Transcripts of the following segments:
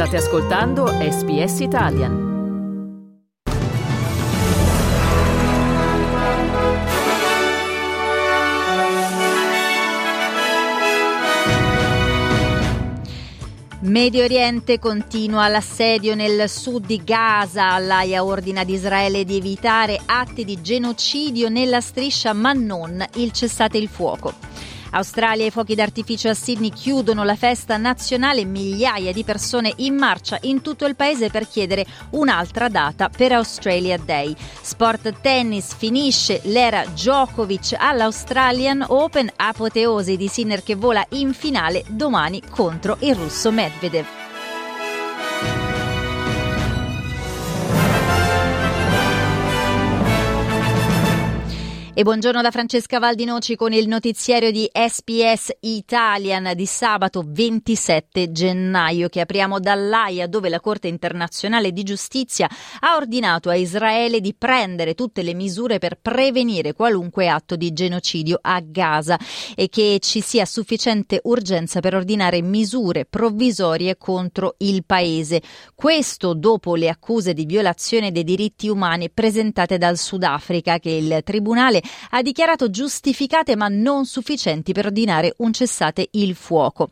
State ascoltando SBS Italian. Medio Oriente continua l'assedio nel sud di Gaza. L'AIA ordina ad Israele di evitare atti di genocidio nella striscia, ma non il cessate il fuoco. Australia e i fuochi d'artificio a Sydney chiudono la festa nazionale, migliaia di persone in marcia in tutto il paese per chiedere un'altra data per Australia Day. Sport tennis finisce l'era Djokovic all'Australian Open, apoteosi di Sinner che vola in finale domani contro il russo Medvedev. E buongiorno da Francesca Valdinoci con il notiziario di SPS Italian di sabato 27 gennaio che apriamo dall'AIA dove la Corte internazionale di giustizia ha ordinato a Israele di prendere tutte le misure per prevenire qualunque atto di genocidio a Gaza e che ci sia sufficiente urgenza per ordinare misure provvisorie contro il paese. Questo dopo le accuse di violazione dei diritti umani presentate dal Sudafrica che il Tribunale ha dichiarato giustificate ma non sufficienti per ordinare un cessate il fuoco.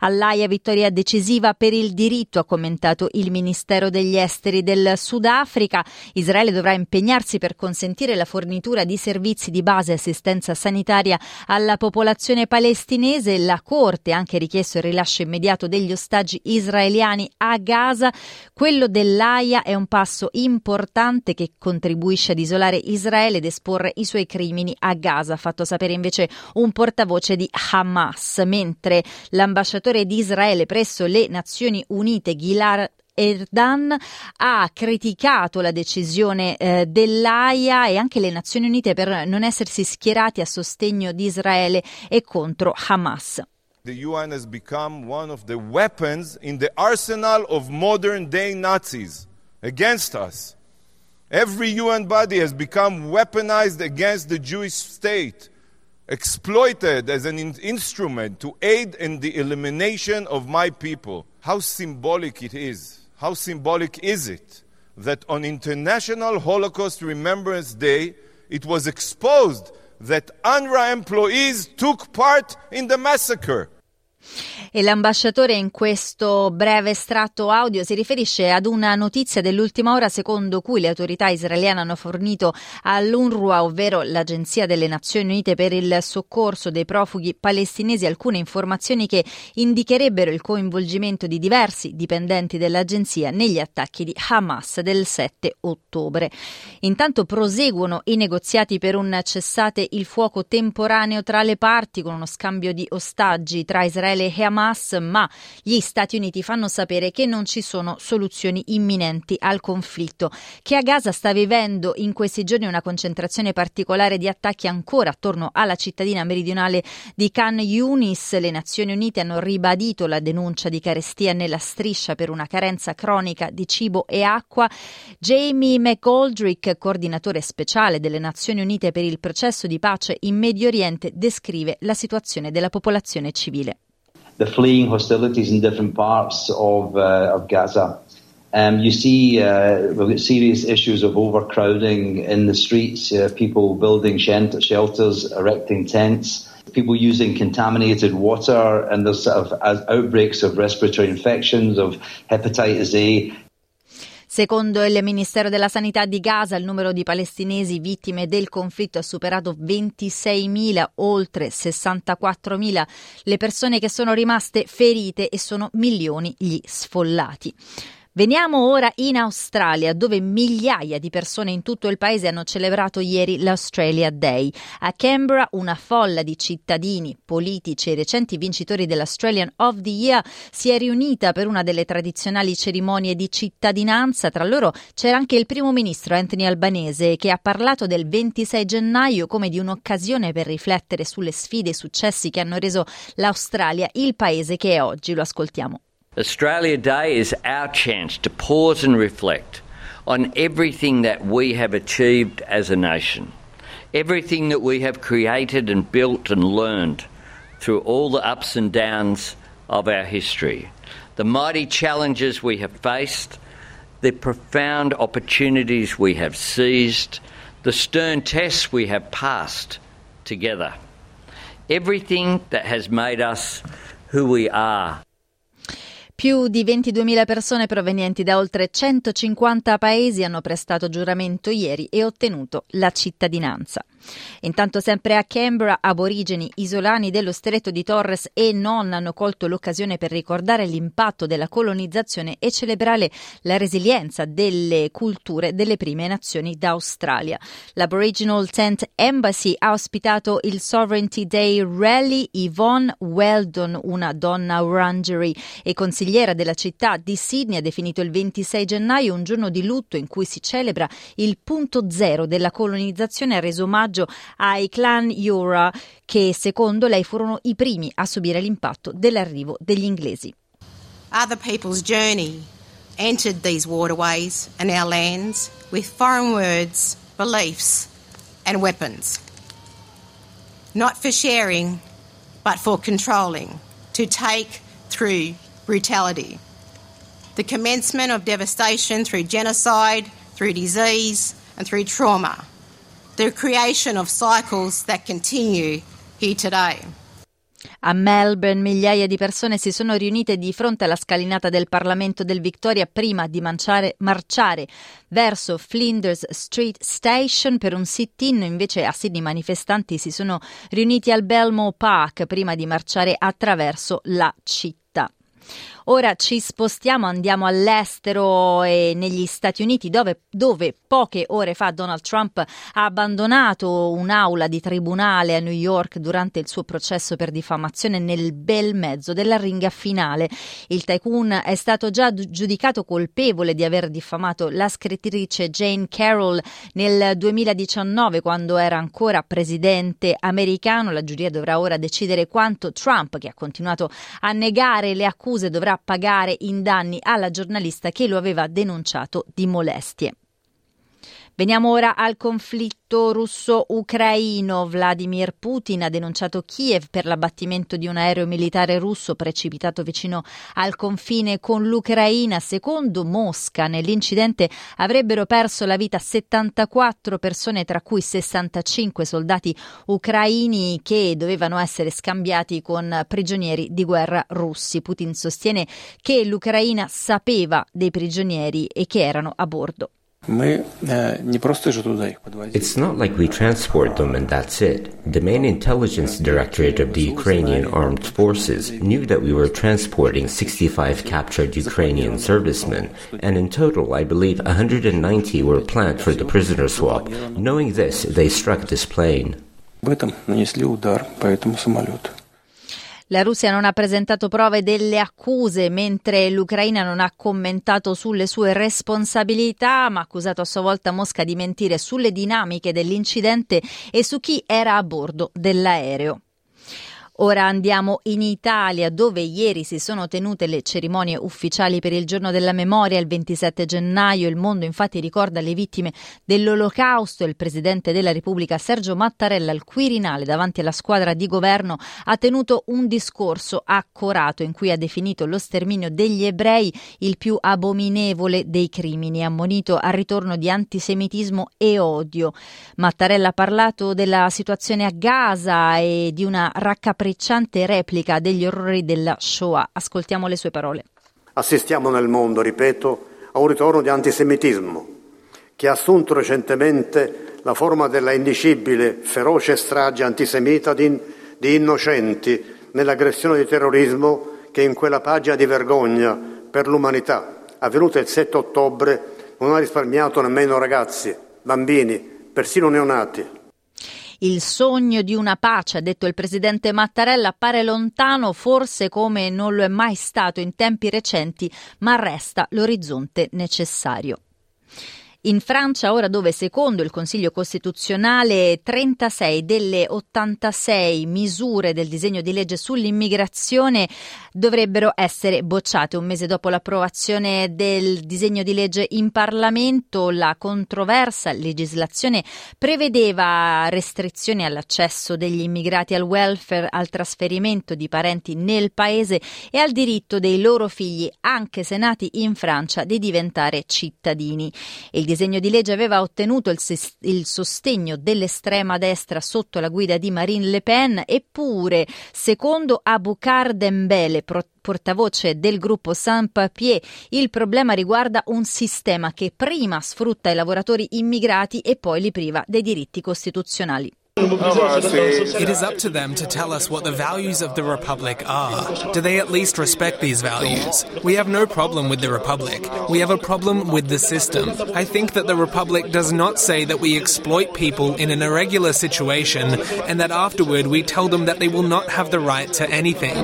All'AIA vittoria decisiva per il diritto, ha commentato il Ministero degli Esteri del Sudafrica. Israele dovrà impegnarsi per consentire la fornitura di servizi di base e assistenza sanitaria alla popolazione palestinese. La Corte ha anche richiesto il rilascio immediato degli ostaggi israeliani a Gaza. Quello dell'AIA è un passo importante che contribuisce ad isolare Israele ed esporre i suoi crimini a Gaza, ha fatto sapere invece un portavoce di Hamas, mentre l'ambasciatore di Israele presso le Nazioni Unite Gilad Erdan ha criticato la decisione eh, dell'AIA e anche le Nazioni Unite per non essersi schierati a sostegno di Israele e contro Hamas. The UN has become one of the weapons in the arsenal of modern day Nazis against us. Every UN body has become weaponized against the Jewish state, exploited as an in- instrument to aid in the elimination of my people. How symbolic it is. How symbolic is it that on International Holocaust Remembrance Day, it was exposed that UNRWA employees took part in the massacre? E l'ambasciatore in questo breve estratto audio si riferisce ad una notizia dell'ultima ora secondo cui le autorità israeliane hanno fornito all'UNRWA, ovvero l'Agenzia delle Nazioni Unite per il soccorso dei profughi palestinesi, alcune informazioni che indicherebbero il coinvolgimento di diversi dipendenti dell'agenzia negli attacchi di Hamas del 7 ottobre. Intanto proseguono i negoziati per un cessate il fuoco temporaneo tra le parti con uno scambio di ostaggi tra Israele e Hamas, ma gli Stati Uniti fanno sapere che non ci sono soluzioni imminenti al conflitto, che a Gaza sta vivendo in questi giorni una concentrazione particolare di attacchi ancora attorno alla cittadina meridionale di Khan Yunis. Le Nazioni Unite hanno ribadito la denuncia di carestia nella striscia per una carenza cronica di cibo e acqua. Jamie McGoldrick, coordinatore speciale delle Nazioni Unite per il processo di pace in Medio Oriente, descrive la situazione della popolazione civile. The fleeing hostilities in different parts of, uh, of Gaza. Um, you see, uh, we've got serious issues of overcrowding in the streets, uh, people building shelters, erecting tents, people using contaminated water, and there's sort of outbreaks of respiratory infections, of hepatitis A, Secondo il Ministero della Sanità di Gaza, il numero di palestinesi vittime del conflitto ha superato 26.000, oltre 64.000 le persone che sono rimaste ferite e sono milioni gli sfollati. Veniamo ora in Australia, dove migliaia di persone in tutto il paese hanno celebrato ieri l'Australia Day. A Canberra una folla di cittadini, politici e recenti vincitori dell'Australian of the Year si è riunita per una delle tradizionali cerimonie di cittadinanza. Tra loro c'era anche il primo ministro Anthony Albanese, che ha parlato del 26 gennaio come di un'occasione per riflettere sulle sfide e i successi che hanno reso l'Australia il paese che è oggi. Lo ascoltiamo. Australia Day is our chance to pause and reflect on everything that we have achieved as a nation, everything that we have created and built and learned through all the ups and downs of our history. The mighty challenges we have faced, the profound opportunities we have seized, the stern tests we have passed together. Everything that has made us who we are. Più di 22.000 persone provenienti da oltre 150 paesi hanno prestato giuramento ieri e ottenuto la cittadinanza. Intanto sempre a Canberra, aborigeni isolani dello stretto di Torres e non hanno colto l'occasione per ricordare l'impatto della colonizzazione e celebrare la resilienza delle culture delle prime nazioni d'Australia. L'Aboriginal Tent Embassy ha ospitato il Sovereignty Day Rally Yvonne Weldon, una donna Wurundjeri e consigliera della città di Sydney, ha definito il 26 gennaio un giorno di lutto in cui si celebra il punto zero della colonizzazione ha reso omaggio ai clan Yura che secondo lei furono i primi a subire l'impatto dell'arrivo degli inglesi. Other people's journey entered these waterways and our lands with foreign words, beliefs and weapons. Not for sharing, but for controlling, to take through brutality. The commencement of devastation through genocide, through disease, and through trauma the creation of cycles that continue here today. A Melbourne migliaia di persone si sono riunite di fronte alla scalinata del Parlamento del Victoria prima di manciare, marciare verso Flinders Street Station per un sit-in. Invece a Sydney i manifestanti si sono riuniti al Belmore Park prima di marciare attraverso la città. Ora ci spostiamo, andiamo all'estero e negli Stati Uniti dove, dove, poche ore fa Donald Trump ha abbandonato un'aula di tribunale a New York durante il suo processo per diffamazione nel bel mezzo della ringa finale. Il tycoon è stato già giudicato colpevole di aver diffamato la scrittrice Jane Carroll nel 2019 quando era ancora presidente americano. La giuria dovrà ora decidere quanto Trump, che ha continuato a negare le accuse, dovrà pagare in danni alla giornalista che lo aveva denunciato di molestie. Veniamo ora al conflitto russo-ucraino. Vladimir Putin ha denunciato Kiev per l'abbattimento di un aereo militare russo precipitato vicino al confine con l'Ucraina. Secondo Mosca, nell'incidente avrebbero perso la vita 74 persone, tra cui 65 soldati ucraini che dovevano essere scambiati con prigionieri di guerra russi. Putin sostiene che l'Ucraina sapeva dei prigionieri e che erano a bordo. It's not like we transport them and that's it. The main intelligence directorate of the Ukrainian armed forces knew that we were transporting 65 captured Ukrainian servicemen, and in total, I believe 190 were planned for the prisoner swap. Knowing this, they struck this plane. La Russia non ha presentato prove delle accuse, mentre l'Ucraina non ha commentato sulle sue responsabilità, ma ha accusato a sua volta Mosca di mentire sulle dinamiche dell'incidente e su chi era a bordo dell'aereo. Ora andiamo in Italia dove ieri si sono tenute le cerimonie ufficiali per il giorno della memoria il 27 gennaio. Il mondo infatti ricorda le vittime dell'olocausto. Il presidente della Repubblica Sergio Mattarella al Quirinale davanti alla squadra di governo ha tenuto un discorso accorato in cui ha definito lo sterminio degli ebrei il più abominevole dei crimini, ammonito al ritorno di antisemitismo e odio. Mattarella ha parlato della situazione a Gaza e di una raccapricciata raccapricciante replica degli orrori della Shoah. Ascoltiamo le sue parole. Assistiamo nel mondo, ripeto, a un ritorno di antisemitismo che ha assunto recentemente la forma della indicibile, feroce strage antisemita di, di innocenti nell'aggressione di terrorismo che in quella pagina di vergogna per l'umanità avvenuta il 7 ottobre non ha risparmiato nemmeno ragazzi, bambini, persino neonati. Il sogno di una pace, ha detto il presidente Mattarella, appare lontano, forse come non lo è mai stato in tempi recenti, ma resta l'orizzonte necessario. In Francia, ora dove secondo il Consiglio Costituzionale 36 delle 86 misure del disegno di legge sull'immigrazione dovrebbero essere bocciate. Un mese dopo l'approvazione del disegno di legge in Parlamento, la controversa legislazione prevedeva restrizioni all'accesso degli immigrati al welfare, al trasferimento di parenti nel paese e al diritto dei loro figli, anche se nati in Francia, di diventare cittadini. Il disegno di legge aveva ottenuto il, il sostegno dell'estrema destra sotto la guida di Marine Le Pen, eppure, secondo Abukar Dembele, portavoce del gruppo Saint-Papier, il problema riguarda un sistema che prima sfrutta i lavoratori immigrati e poi li priva dei diritti costituzionali. It is up to them to tell us what the values of the Republic are. Do they at least respect these values? We have no problem with the Republic. We have a problem with the system. I think that the Republic does not say that we exploit people in an irregular situation and that afterward we tell them that they will not have the right to anything.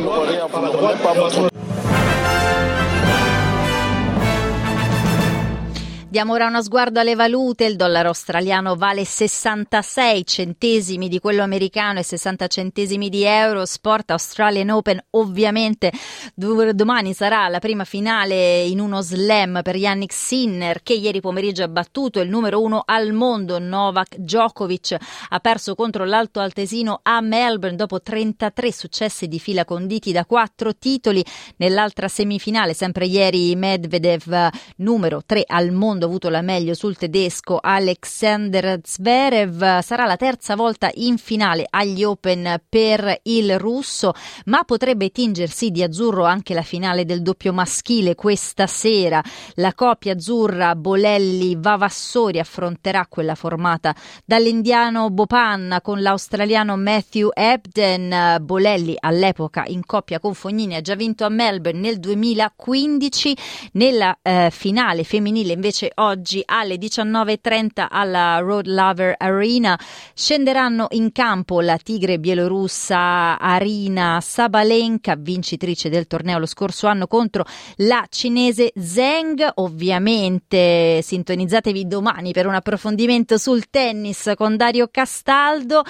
Diamo ora uno sguardo alle valute. Il dollaro australiano vale 66 centesimi di quello americano e 60 centesimi di euro. Sport Australian Open ovviamente domani sarà la prima finale in uno slam per Yannick Sinner che ieri pomeriggio ha battuto il numero uno al mondo Novak Djokovic. Ha perso contro l'alto altesino a Melbourne dopo 33 successi di fila conditi da quattro titoli. Nell'altra semifinale, sempre ieri Medvedev numero 3 al mondo avuto la meglio sul tedesco Alexander Zverev. Sarà la terza volta in finale agli Open per il russo, ma potrebbe tingersi di azzurro anche la finale del doppio maschile questa sera. La coppia azzurra Bolelli-Vavassori affronterà quella formata dall'indiano Bopanna con l'australiano Matthew Ebden. Bolelli all'epoca in coppia con Fognini ha già vinto a Melbourne nel 2015. Nella eh, finale femminile invece oggi alle 19.30 alla Road Lover Arena scenderanno in campo la tigre bielorussa Arina Sabalenka, vincitrice del torneo lo scorso anno contro la cinese Zheng. Ovviamente sintonizzatevi domani per un approfondimento sul tennis con Dario Castaldo.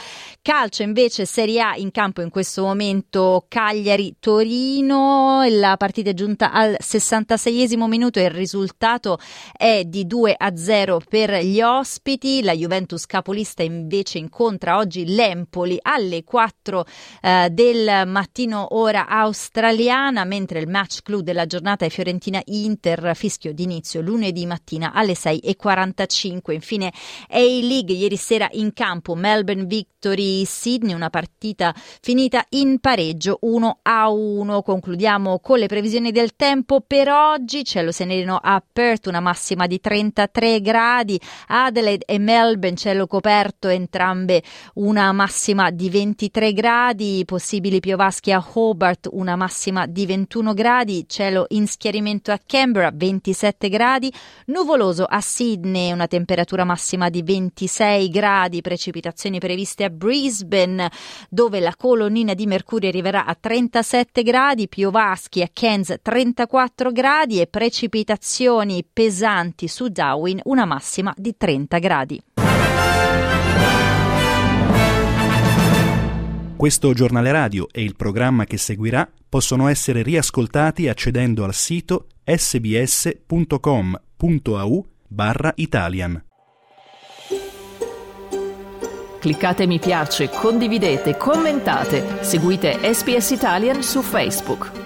Calcio invece Serie A in campo in questo momento Cagliari-Torino. La partita è giunta al 66esimo minuto e il risultato è di di 2 a 0 per gli ospiti. La Juventus capolista invece incontra oggi l'Empoli alle 4 eh, del mattino ora australiana, mentre il match clou della giornata è Fiorentina Inter, fischio d'inizio lunedì mattina alle 6.45. Infine A-League ieri sera in campo Melbourne Victory Sydney, una partita finita in pareggio 1 a 1. Concludiamo con le previsioni del tempo per oggi. Cielo sereno a Perth, una massima di 33 gradi, Adelaide e Melbourne cielo coperto entrambe una massima di 23 gradi, possibili piovaschi a Hobart una massima di 21 gradi, cielo in schiarimento a Canberra 27 gradi, nuvoloso a Sydney una temperatura massima di 26 gradi, precipitazioni previste a Brisbane dove la colonnina di mercurio arriverà a 37 gradi, piovaschi a Cairns 34 gradi. E precipitazioni pesanti su Darwin una massima di 30 gradi. Questo giornale radio e il programma che seguirà possono essere riascoltati accedendo al sito sbs.com.au barra Italian. Cliccate mi piace, condividete, commentate, seguite SBS Italian su Facebook.